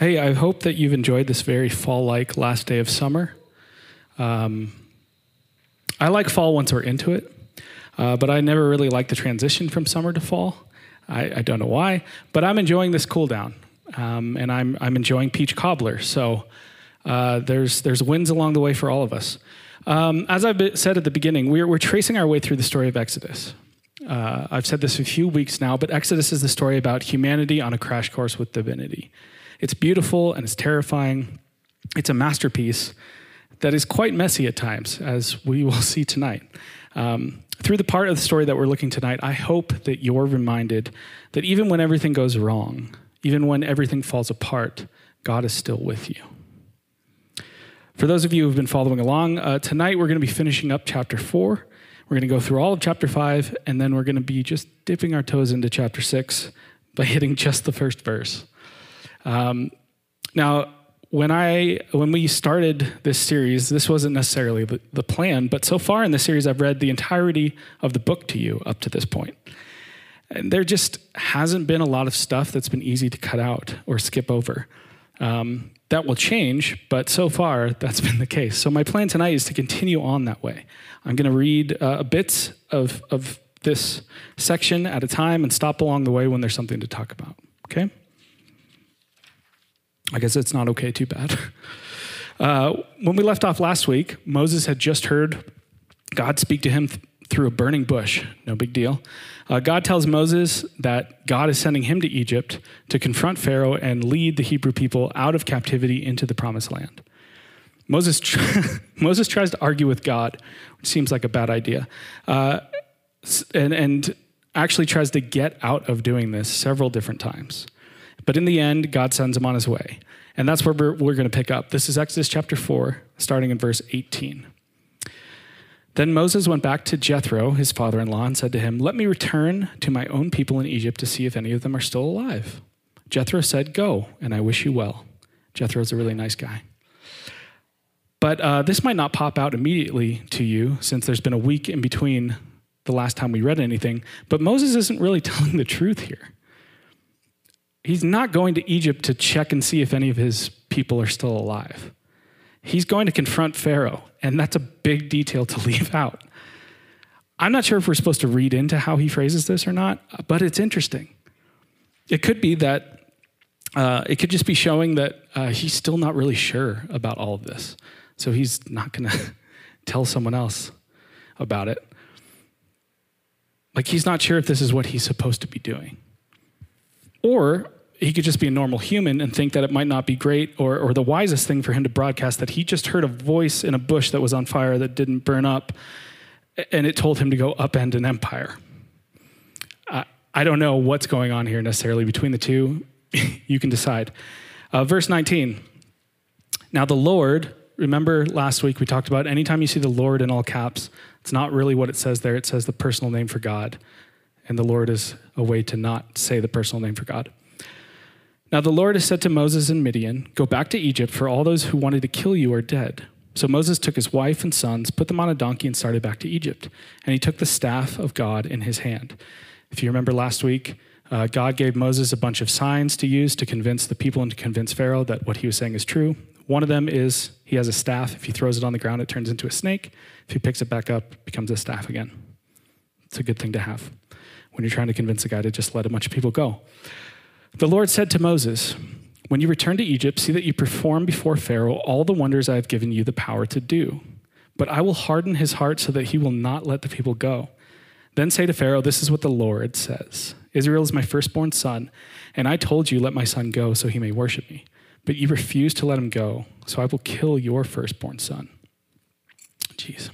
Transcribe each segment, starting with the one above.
Hey, I hope that you've enjoyed this very fall like last day of summer. Um, I like fall once we're into it, uh, but I never really like the transition from summer to fall. I, I, don't know why, but I'm enjoying this cool down, um, and I'm, I'm enjoying peach cobbler. So uh, there's, there's wins along the way for all of us. Um, as I've said at the beginning, we're, we're tracing our way through the story of Exodus. Uh, I've said this a few weeks now, but Exodus is the story about humanity on a crash course with divinity. It's beautiful and it's terrifying. It's a masterpiece that is quite messy at times, as we will see tonight. Um, through the part of the story that we're looking tonight, I hope that you're reminded that even when everything goes wrong, even when everything falls apart, God is still with you. For those of you who've been following along, uh, tonight we're going to be finishing up chapter four. We're going to go through all of chapter five, and then we're going to be just dipping our toes into chapter six by hitting just the first verse. Um, now, when I when we started this series, this wasn't necessarily the, the plan, but so far in the series, I've read the entirety of the book to you up to this point. And there just hasn't been a lot of stuff that's been easy to cut out or skip over. Um, that will change, but so far that's been the case. So my plan tonight is to continue on that way. I'm going to read uh, bits of of this section at a time and stop along the way when there's something to talk about. Okay. I guess it's not okay, too bad. Uh, when we left off last week, Moses had just heard God speak to him th- through a burning bush. No big deal. Uh, God tells Moses that God is sending him to Egypt to confront Pharaoh and lead the Hebrew people out of captivity into the promised land. Moses, tr- Moses tries to argue with God, which seems like a bad idea, uh, and, and actually tries to get out of doing this several different times. But in the end, God sends him on his way. And that's where we're, we're going to pick up. This is Exodus chapter 4, starting in verse 18. Then Moses went back to Jethro, his father in law, and said to him, Let me return to my own people in Egypt to see if any of them are still alive. Jethro said, Go, and I wish you well. Jethro's a really nice guy. But uh, this might not pop out immediately to you since there's been a week in between the last time we read anything. But Moses isn't really telling the truth here he's not going to Egypt to check and see if any of his people are still alive. He's going to confront Pharaoh, and that's a big detail to leave out. I'm not sure if we're supposed to read into how he phrases this or not, but it's interesting. It could be that uh, it could just be showing that uh, he's still not really sure about all of this. So he's not going to tell someone else about it. Like he's not sure if this is what he's supposed to be doing. Or he could just be a normal human and think that it might not be great or, or the wisest thing for him to broadcast that he just heard a voice in a bush that was on fire that didn't burn up and it told him to go upend an empire. I, I don't know what's going on here necessarily between the two. you can decide. Uh, verse 19. Now, the Lord, remember last week we talked about anytime you see the Lord in all caps, it's not really what it says there. It says the personal name for God and the Lord is a way to not say the personal name for God. Now the Lord has said to Moses and Midian, Go back to Egypt, for all those who wanted to kill you are dead. So Moses took his wife and sons, put them on a donkey, and started back to Egypt. And he took the staff of God in his hand. If you remember last week, uh, God gave Moses a bunch of signs to use to convince the people and to convince Pharaoh that what he was saying is true. One of them is he has a staff. If he throws it on the ground, it turns into a snake. If he picks it back up, it becomes a staff again. It's a good thing to have when you're trying to convince a guy to just let a bunch of people go. The Lord said to Moses, When you return to Egypt, see that you perform before Pharaoh all the wonders I have given you the power to do. But I will harden his heart so that he will not let the people go. Then say to Pharaoh, This is what the Lord says Israel is my firstborn son, and I told you, Let my son go so he may worship me. But you refuse to let him go, so I will kill your firstborn son. Jeez.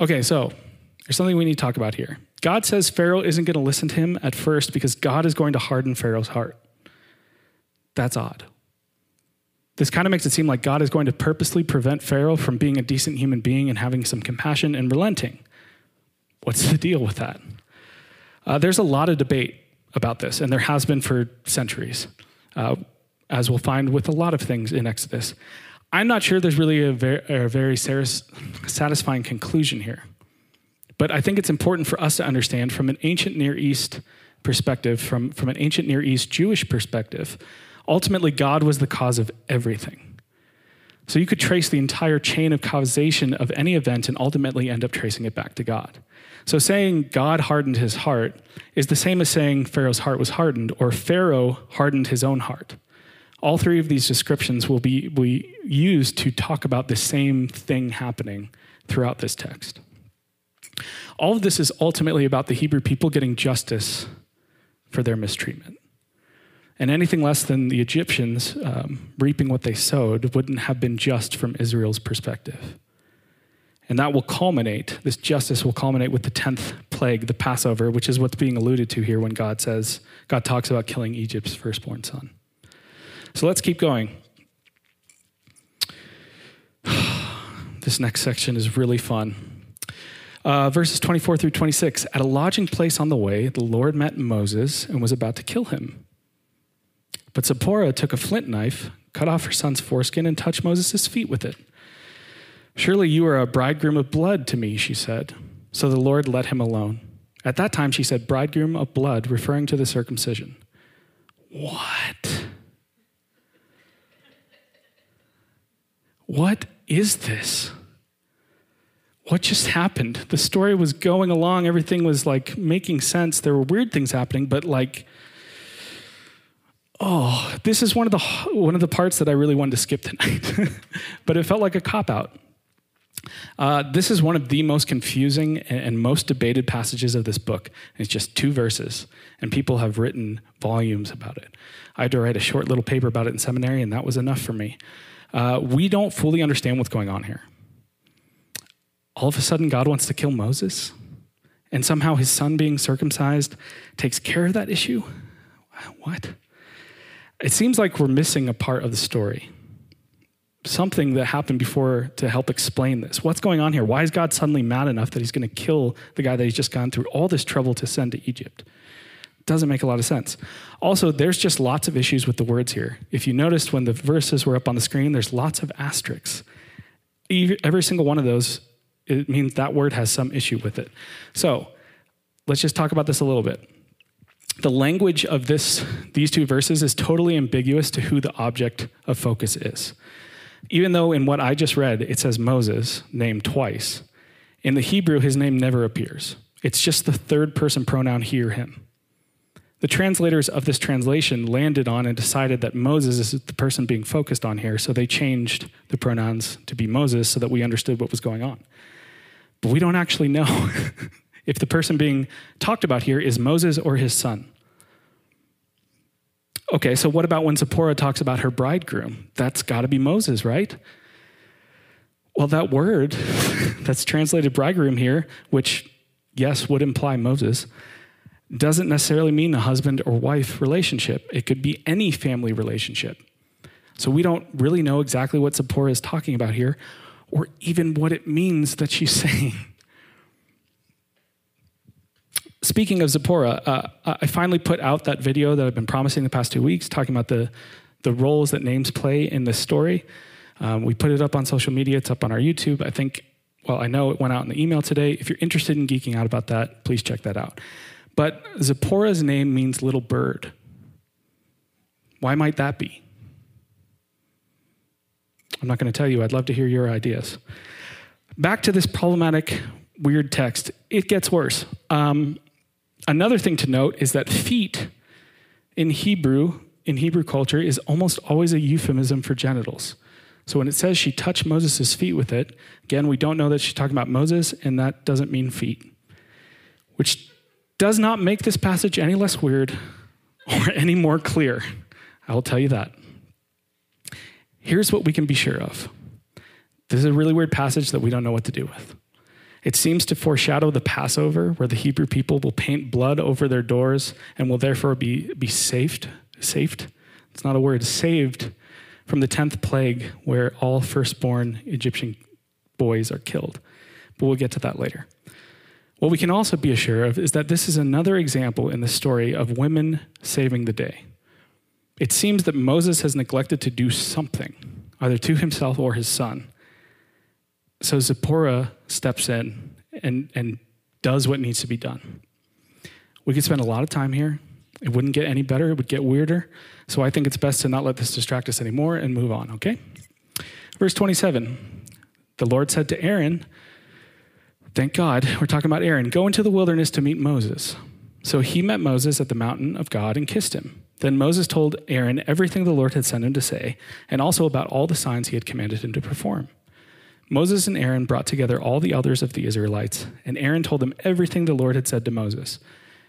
Okay, so there's something we need to talk about here. God says Pharaoh isn't going to listen to him at first because God is going to harden Pharaoh's heart. That's odd. This kind of makes it seem like God is going to purposely prevent Pharaoh from being a decent human being and having some compassion and relenting. What's the deal with that? Uh, there's a lot of debate about this, and there has been for centuries, uh, as we'll find with a lot of things in Exodus. I'm not sure there's really a a very satisfying conclusion here. But I think it's important for us to understand from an ancient Near East perspective, from, from an ancient Near East Jewish perspective, Ultimately, God was the cause of everything. So you could trace the entire chain of causation of any event and ultimately end up tracing it back to God. So saying God hardened his heart is the same as saying Pharaoh's heart was hardened or Pharaoh hardened his own heart. All three of these descriptions will be, be used to talk about the same thing happening throughout this text. All of this is ultimately about the Hebrew people getting justice for their mistreatment. And anything less than the Egyptians um, reaping what they sowed wouldn't have been just from Israel's perspective. And that will culminate, this justice will culminate with the 10th plague, the Passover, which is what's being alluded to here when God says, God talks about killing Egypt's firstborn son. So let's keep going. this next section is really fun. Uh, verses 24 through 26. At a lodging place on the way, the Lord met Moses and was about to kill him. But Zipporah took a flint knife, cut off her son's foreskin, and touched Moses' feet with it. Surely you are a bridegroom of blood to me, she said. So the Lord let him alone. At that time, she said, bridegroom of blood, referring to the circumcision. What? What is this? What just happened? The story was going along, everything was like making sense. There were weird things happening, but like oh, this is one of the one of the parts that I really wanted to skip tonight. but it felt like a cop out. Uh, this is one of the most confusing and most debated passages of this book. It's just two verses, and people have written volumes about it. I had to write a short little paper about it in seminary, and that was enough for me uh, we don't fully understand what's going on here. All of a sudden, God wants to kill Moses, and somehow his son being circumcised takes care of that issue? What? It seems like we're missing a part of the story. Something that happened before to help explain this. What's going on here? Why is God suddenly mad enough that he's going to kill the guy that he's just gone through all this trouble to send to Egypt? Doesn't make a lot of sense. Also, there's just lots of issues with the words here. If you noticed when the verses were up on the screen, there's lots of asterisks. Every single one of those, it means that word has some issue with it. So let's just talk about this a little bit. The language of this, these two verses is totally ambiguous to who the object of focus is. Even though in what I just read, it says Moses, named twice, in the Hebrew, his name never appears. It's just the third person pronoun he or him. The translators of this translation landed on and decided that Moses is the person being focused on here, so they changed the pronouns to be Moses so that we understood what was going on. But we don't actually know if the person being talked about here is Moses or his son. Okay, so what about when Zipporah talks about her bridegroom? That's got to be Moses, right? Well, that word that's translated bridegroom here, which, yes, would imply Moses, doesn't necessarily mean a husband or wife relationship. It could be any family relationship. So we don't really know exactly what Zipporah is talking about here, or even what it means that she's saying. Speaking of Zipporah, uh, I finally put out that video that I've been promising the past two weeks, talking about the, the roles that names play in this story. Um, we put it up on social media, it's up on our YouTube. I think, well, I know it went out in the email today. If you're interested in geeking out about that, please check that out. But Zipporah's name means little bird. Why might that be? I'm not going to tell you. I'd love to hear your ideas. Back to this problematic, weird text. It gets worse. Um, another thing to note is that feet in Hebrew, in Hebrew culture, is almost always a euphemism for genitals. So when it says she touched Moses' feet with it, again, we don't know that she's talking about Moses, and that doesn't mean feet, which does not make this passage any less weird or any more clear. I will tell you that. Here's what we can be sure of this is a really weird passage that we don't know what to do with. It seems to foreshadow the Passover, where the Hebrew people will paint blood over their doors and will therefore be, be saved. Saved? It's not a word, saved from the 10th plague, where all firstborn Egyptian boys are killed. But we'll get to that later. What we can also be assured of is that this is another example in the story of women saving the day. It seems that Moses has neglected to do something, either to himself or his son. So Zipporah steps in and, and does what needs to be done. We could spend a lot of time here. It wouldn't get any better, it would get weirder. So I think it's best to not let this distract us anymore and move on, okay? Verse 27 The Lord said to Aaron, Thank God, we're talking about Aaron, go into the wilderness to meet Moses. So he met Moses at the mountain of God and kissed him. Then Moses told Aaron everything the Lord had sent him to say, and also about all the signs he had commanded him to perform. Moses and Aaron brought together all the elders of the Israelites, and Aaron told them everything the Lord had said to Moses.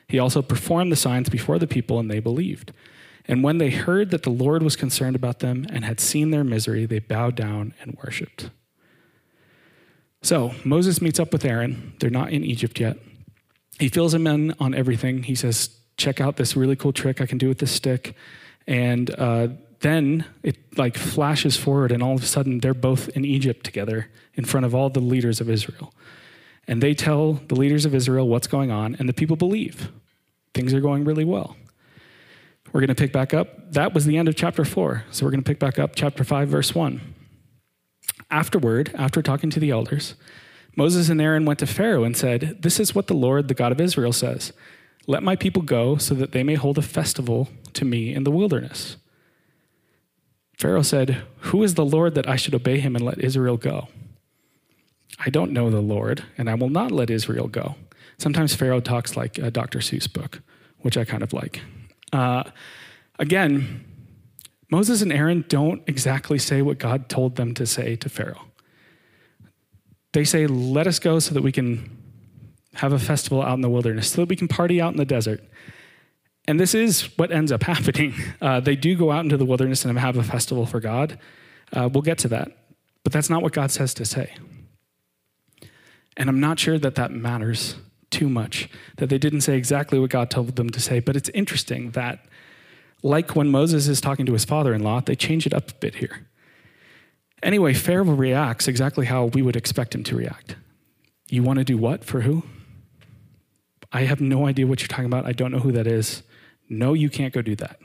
He also performed the signs before the people, and they believed. And when they heard that the Lord was concerned about them and had seen their misery, they bowed down and worshiped. So Moses meets up with Aaron. They're not in Egypt yet. He fills him in on everything. He says, Check out this really cool trick I can do with this stick. And uh, then it like flashes forward, and all of a sudden they're both in Egypt together in front of all the leaders of Israel. And they tell the leaders of Israel what's going on, and the people believe. Things are going really well. We're going to pick back up. That was the end of chapter 4. So we're going to pick back up chapter 5, verse 1. Afterward, after talking to the elders, Moses and Aaron went to Pharaoh and said, This is what the Lord, the God of Israel, says Let my people go so that they may hold a festival to me in the wilderness. Pharaoh said, Who is the Lord that I should obey him and let Israel go? I don't know the Lord, and I will not let Israel go. Sometimes Pharaoh talks like a Dr. Seuss book, which I kind of like. Uh, again, Moses and Aaron don't exactly say what God told them to say to Pharaoh. They say, Let us go so that we can have a festival out in the wilderness, so that we can party out in the desert. And this is what ends up happening. Uh, they do go out into the wilderness and have a festival for God. Uh, we'll get to that. But that's not what God says to say. And I'm not sure that that matters too much, that they didn't say exactly what God told them to say. But it's interesting that, like when Moses is talking to his father in law, they change it up a bit here. Anyway, Pharaoh reacts exactly how we would expect him to react. You want to do what for who? I have no idea what you're talking about. I don't know who that is. No, you can't go do that.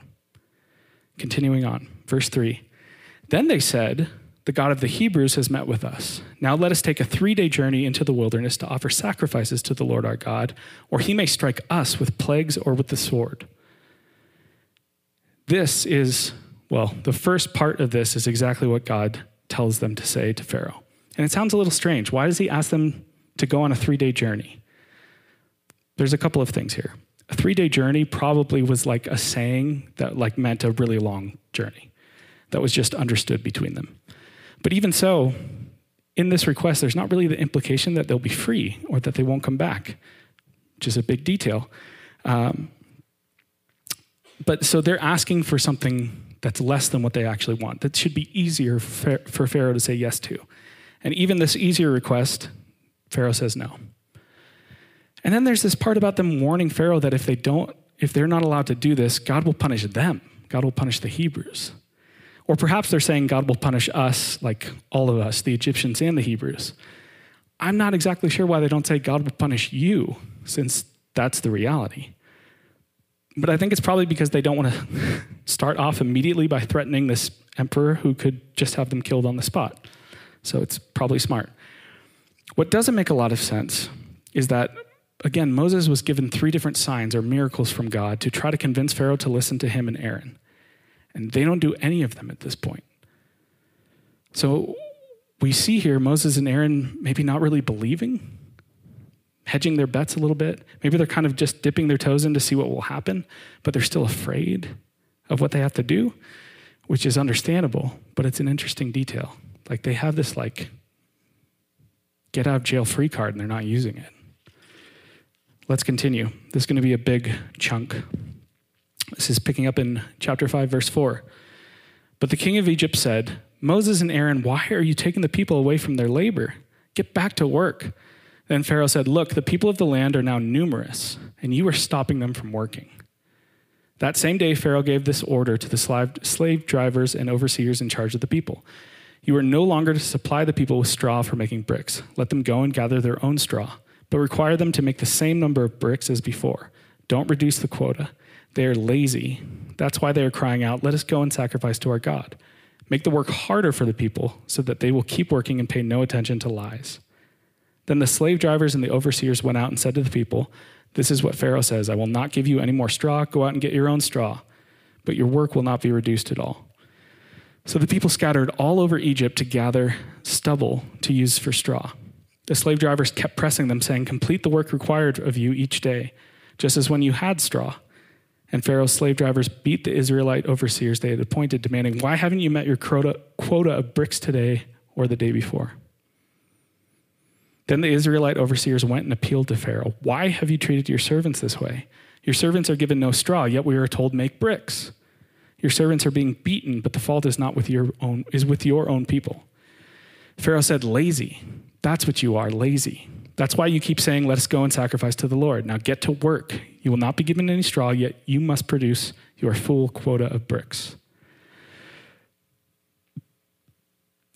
Continuing on, verse 3. Then they said, The God of the Hebrews has met with us. Now let us take a three day journey into the wilderness to offer sacrifices to the Lord our God, or he may strike us with plagues or with the sword. This is, well, the first part of this is exactly what God tells them to say to Pharaoh. And it sounds a little strange. Why does he ask them to go on a three day journey? There's a couple of things here a three day journey probably was like a saying that like meant a really long journey that was just understood between them. But even so, in this request, there's not really the implication that they'll be free or that they won't come back, which is a big detail. Um, but so they're asking for something that's less than what they actually want, that should be easier for Pharaoh to say yes to. And even this easier request, Pharaoh says no. And then there's this part about them warning Pharaoh that if they don't, if they're not allowed to do this, God will punish them. God will punish the Hebrews. Or perhaps they're saying God will punish us, like all of us, the Egyptians and the Hebrews. I'm not exactly sure why they don't say God will punish you, since that's the reality. But I think it's probably because they don't want to start off immediately by threatening this emperor who could just have them killed on the spot. So it's probably smart. What doesn't make a lot of sense is that again, Moses was given three different signs or miracles from God to try to convince Pharaoh to listen to him and Aaron. And they don't do any of them at this point. So we see here Moses and Aaron maybe not really believing, hedging their bets a little bit. Maybe they're kind of just dipping their toes in to see what will happen, but they're still afraid of what they have to do, which is understandable, but it's an interesting detail. Like they have this like get out of jail free card and they're not using it. Let's continue. This is going to be a big chunk. This is picking up in chapter 5, verse 4. But the king of Egypt said, Moses and Aaron, why are you taking the people away from their labor? Get back to work. Then Pharaoh said, Look, the people of the land are now numerous, and you are stopping them from working. That same day, Pharaoh gave this order to the slave drivers and overseers in charge of the people You are no longer to supply the people with straw for making bricks. Let them go and gather their own straw but require them to make the same number of bricks as before. Don't reduce the quota. They are lazy. That's why they are crying out, Let us go and sacrifice to our God. Make the work harder for the people so that they will keep working and pay no attention to lies. Then the slave drivers and the overseers went out and said to the people, This is what Pharaoh says I will not give you any more straw. Go out and get your own straw, but your work will not be reduced at all. So the people scattered all over Egypt to gather stubble to use for straw. The slave drivers kept pressing them, saying, Complete the work required of you each day, just as when you had straw. And Pharaoh's slave drivers beat the Israelite overseers they had appointed, demanding, Why haven't you met your quota, of bricks today or the day before? Then the Israelite overseers went and appealed to Pharaoh. Why have you treated your servants this way? Your servants are given no straw, yet we are told, Make bricks. Your servants are being beaten, but the fault is not with your own is with your own people. Pharaoh said, Lazy. That's what you are, lazy. That's why you keep saying, Let us go and sacrifice to the Lord. Now get to work. You will not be given any straw, yet you must produce your full quota of bricks.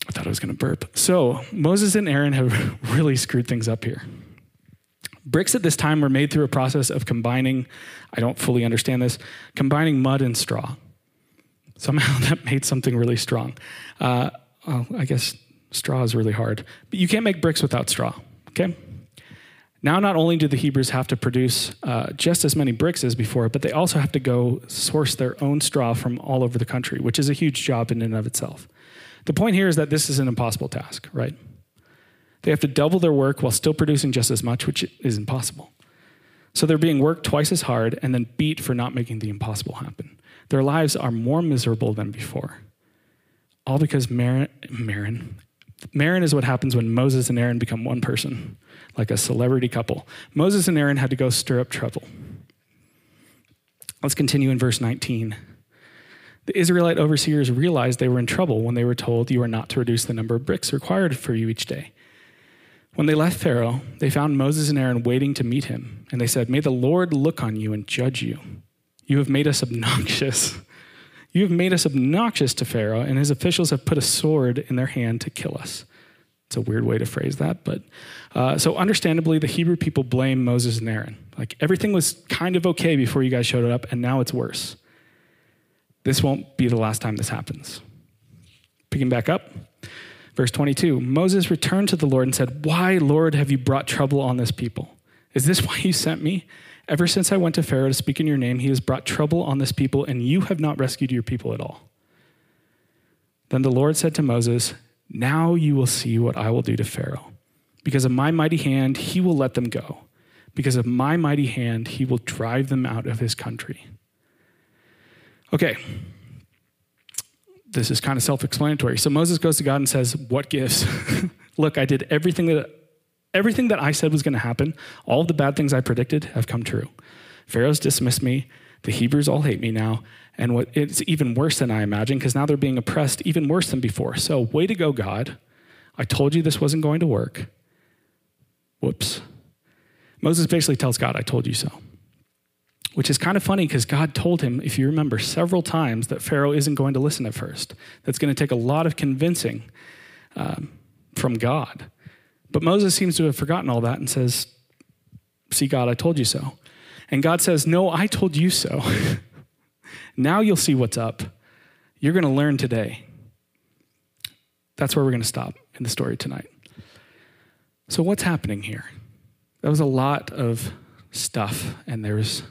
I thought I was going to burp. So Moses and Aaron have really screwed things up here. Bricks at this time were made through a process of combining, I don't fully understand this, combining mud and straw. Somehow that made something really strong. Uh, well, I guess straw is really hard. But you can't make bricks without straw, okay? Now, not only do the Hebrews have to produce uh, just as many bricks as before, but they also have to go source their own straw from all over the country, which is a huge job in and of itself. The point here is that this is an impossible task, right? They have to double their work while still producing just as much, which is impossible. So they're being worked twice as hard and then beat for not making the impossible happen. Their lives are more miserable than before. All because Marin, Marin, Marin is what happens when Moses and Aaron become one person, like a celebrity couple. Moses and Aaron had to go stir up trouble. Let's continue in verse 19. The Israelite overseers realized they were in trouble when they were told, You are not to reduce the number of bricks required for you each day. When they left Pharaoh, they found Moses and Aaron waiting to meet him, and they said, May the Lord look on you and judge you. You have made us obnoxious. You have made us obnoxious to Pharaoh, and his officials have put a sword in their hand to kill us. It's a weird way to phrase that, but uh, so understandably, the Hebrew people blame Moses and Aaron. Like everything was kind of okay before you guys showed up, and now it's worse. This won't be the last time this happens. Picking back up, verse 22 Moses returned to the Lord and said, Why, Lord, have you brought trouble on this people? Is this why you sent me? Ever since I went to Pharaoh to speak in your name, he has brought trouble on this people, and you have not rescued your people at all. Then the Lord said to Moses, Now you will see what I will do to Pharaoh. Because of my mighty hand, he will let them go. Because of my mighty hand, he will drive them out of his country. Okay. This is kind of self explanatory. So Moses goes to God and says, What gives? Look, I did everything that, everything that I said was going to happen. All the bad things I predicted have come true. Pharaoh's dismissed me. The Hebrews all hate me now. And what, it's even worse than I imagined because now they're being oppressed even worse than before. So, way to go, God. I told you this wasn't going to work. Whoops. Moses basically tells God, I told you so which is kind of funny because God told him, if you remember, several times that Pharaoh isn't going to listen at first. That's going to take a lot of convincing um, from God. But Moses seems to have forgotten all that and says, See, God, I told you so. And God says, No, I told you so. now you'll see what's up. You're going to learn today. That's where we're going to stop in the story tonight. So, what's happening here? That was a lot of stuff, and there's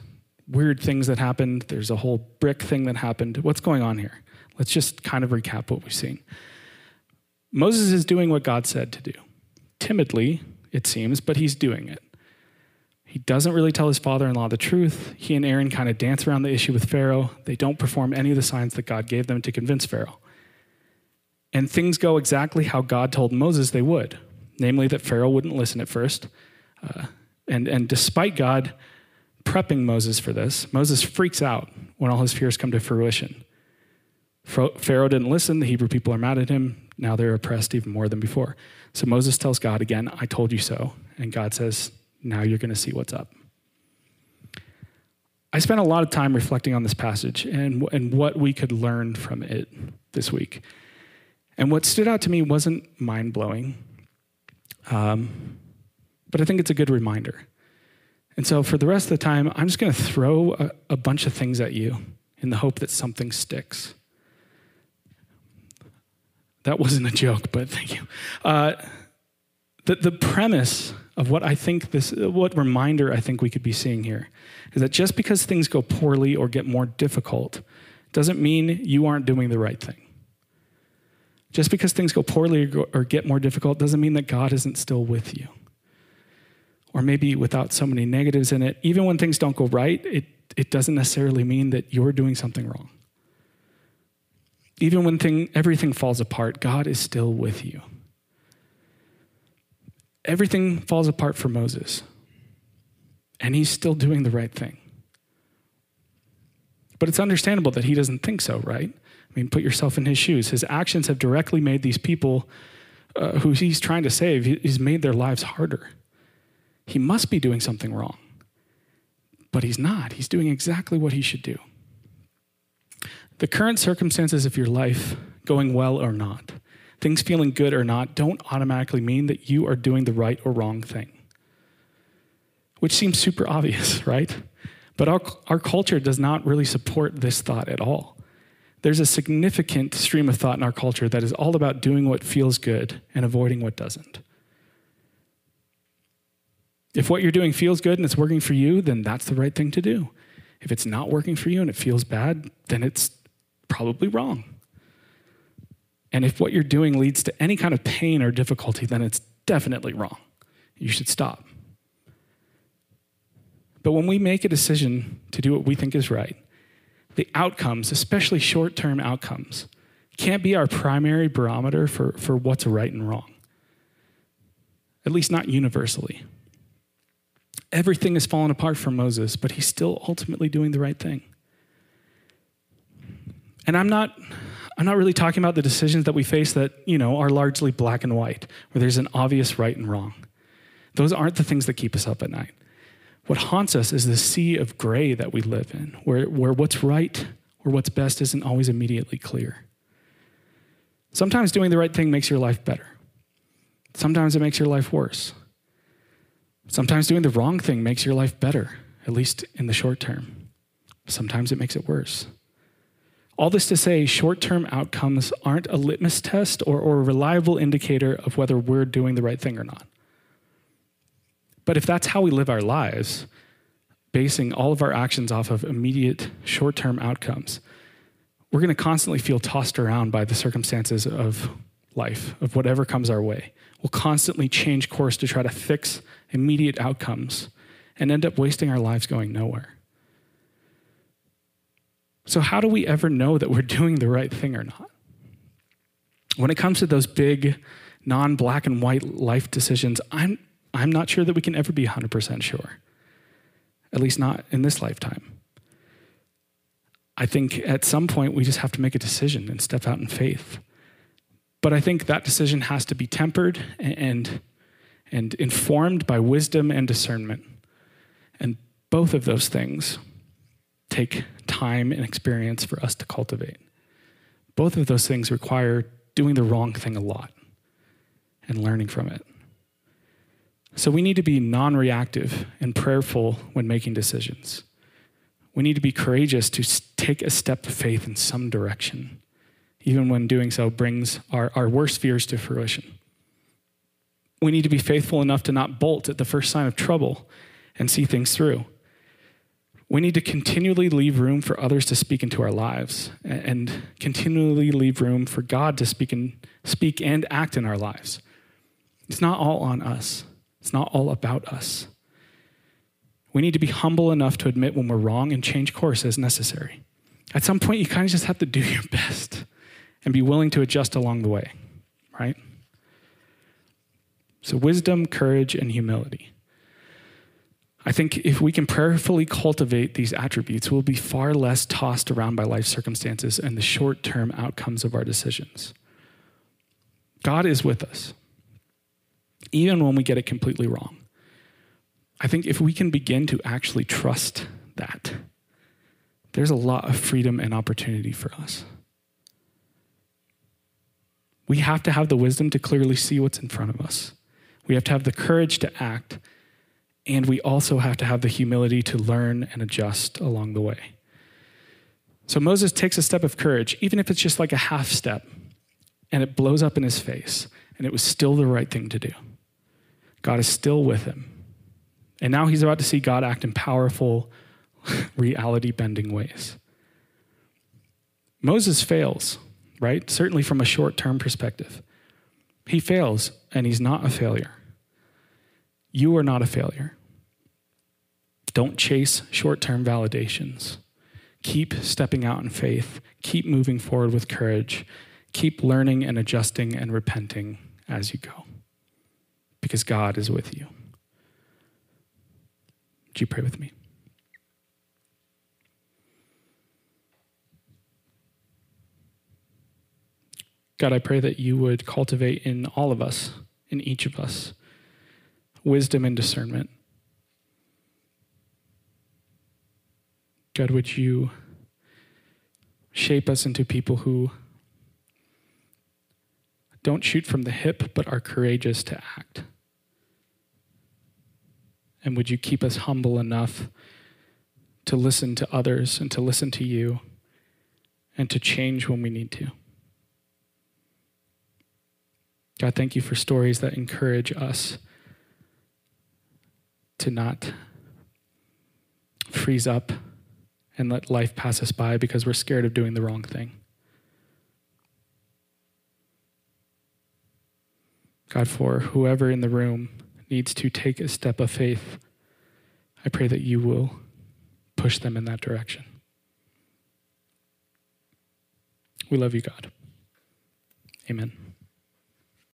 weird things that happened. There's a whole brick thing that happened. What's going on here? Let's just kind of recap what we've seen. Moses is doing what God said to do. Timidly, it seems, but he's doing it. He doesn't really tell his father in law the truth. He and Aaron kind of dance around the issue with Pharaoh. They don't perform any of the signs that God gave them to convince Pharaoh. And things go exactly how God told Moses they would namely, that Pharaoh wouldn't listen at first. Uh, and, and despite God prepping Moses for this, Moses freaks out when all his fears come to fruition. Pharaoh didn't listen. The Hebrew people are mad at him. Now they're oppressed even more than before. So Moses tells God again, I told you so. And God says, Now you're going to see what's up. I spent a lot of time reflecting on this passage and, and what we could learn from it this week. And what stood out to me wasn't mind blowing, um, but I think it's a good reminder. And so for the rest of the time, I'm just going to throw a, a bunch of things at you in the hope that something sticks. That wasn't a joke, but thank you. Uh, the, the premise of what I think this, what reminder I think we could be seeing here is that just because things go poorly or get more difficult doesn't mean you aren't doing the right thing. Just because things go poorly or get more difficult doesn't mean that God isn't still with you. Or maybe without so many negatives in it, even when things don't go right, it, it doesn't necessarily mean that you're doing something wrong. Even when thing, everything falls apart, God is still with you. Everything falls apart for Moses, and he's still doing the right thing. But it's understandable that he doesn't think so, right? I mean, put yourself in his shoes. His actions have directly made these people uh, who he's trying to save, he's made their lives harder. He must be doing something wrong. But he's not. He's doing exactly what he should do. The current circumstances of your life, going well or not, things feeling good or not, don't automatically mean that you are doing the right or wrong thing. Which seems super obvious, right? But our, our culture does not really support this thought at all. There's a significant stream of thought in our culture that is all about doing what feels good and avoiding what doesn't. If what you're doing feels good and it's working for you, then that's the right thing to do. If it's not working for you and it feels bad, then it's probably wrong. And if what you're doing leads to any kind of pain or difficulty, then it's definitely wrong. You should stop. But when we make a decision to do what we think is right, the outcomes, especially short term outcomes, can't be our primary barometer for, for what's right and wrong, at least not universally. Everything has fallen apart for Moses, but he's still ultimately doing the right thing. And I'm not, I'm not really talking about the decisions that we face that, you know, are largely black and white, where there's an obvious right and wrong. Those aren't the things that keep us up at night. What haunts us is the sea of gray that we live in, where, where what's right or what's best isn't always immediately clear. Sometimes doing the right thing makes your life better. Sometimes it makes your life worse. Sometimes doing the wrong thing makes your life better, at least in the short term. Sometimes it makes it worse. All this to say, short term outcomes aren't a litmus test or, or a reliable indicator of whether we're doing the right thing or not. But if that's how we live our lives, basing all of our actions off of immediate short term outcomes, we're going to constantly feel tossed around by the circumstances of life, of whatever comes our way. We'll constantly change course to try to fix immediate outcomes and end up wasting our lives going nowhere. So, how do we ever know that we're doing the right thing or not? When it comes to those big, non black and white life decisions, I'm, I'm not sure that we can ever be 100% sure, at least not in this lifetime. I think at some point we just have to make a decision and step out in faith. But I think that decision has to be tempered and, and informed by wisdom and discernment. And both of those things take time and experience for us to cultivate. Both of those things require doing the wrong thing a lot and learning from it. So we need to be non reactive and prayerful when making decisions. We need to be courageous to take a step of faith in some direction, even when doing so brings our, our worst fears to fruition. We need to be faithful enough to not bolt at the first sign of trouble and see things through. We need to continually leave room for others to speak into our lives and continually leave room for God to speak and, speak and act in our lives. It's not all on us. It's not all about us. We need to be humble enough to admit when we're wrong and change course as necessary. At some point, you kind of just have to do your best and be willing to adjust along the way, right? So, wisdom, courage, and humility. I think if we can prayerfully cultivate these attributes, we'll be far less tossed around by life circumstances and the short term outcomes of our decisions. God is with us even when we get it completely wrong. I think if we can begin to actually trust that, there's a lot of freedom and opportunity for us. We have to have the wisdom to clearly see what's in front of us. We have to have the courage to act, and we also have to have the humility to learn and adjust along the way. So Moses takes a step of courage, even if it's just like a half step, and it blows up in his face, and it was still the right thing to do. God is still with him. And now he's about to see God act in powerful, reality bending ways. Moses fails, right? Certainly from a short term perspective. He fails, and he's not a failure. You are not a failure. Don't chase short term validations. Keep stepping out in faith. Keep moving forward with courage. Keep learning and adjusting and repenting as you go because God is with you. Would you pray with me? God, I pray that you would cultivate in all of us, in each of us, wisdom and discernment. God, would you shape us into people who don't shoot from the hip, but are courageous to act? And would you keep us humble enough to listen to others and to listen to you and to change when we need to? God, thank you for stories that encourage us to not freeze up and let life pass us by because we're scared of doing the wrong thing. God, for whoever in the room needs to take a step of faith, I pray that you will push them in that direction. We love you, God. Amen.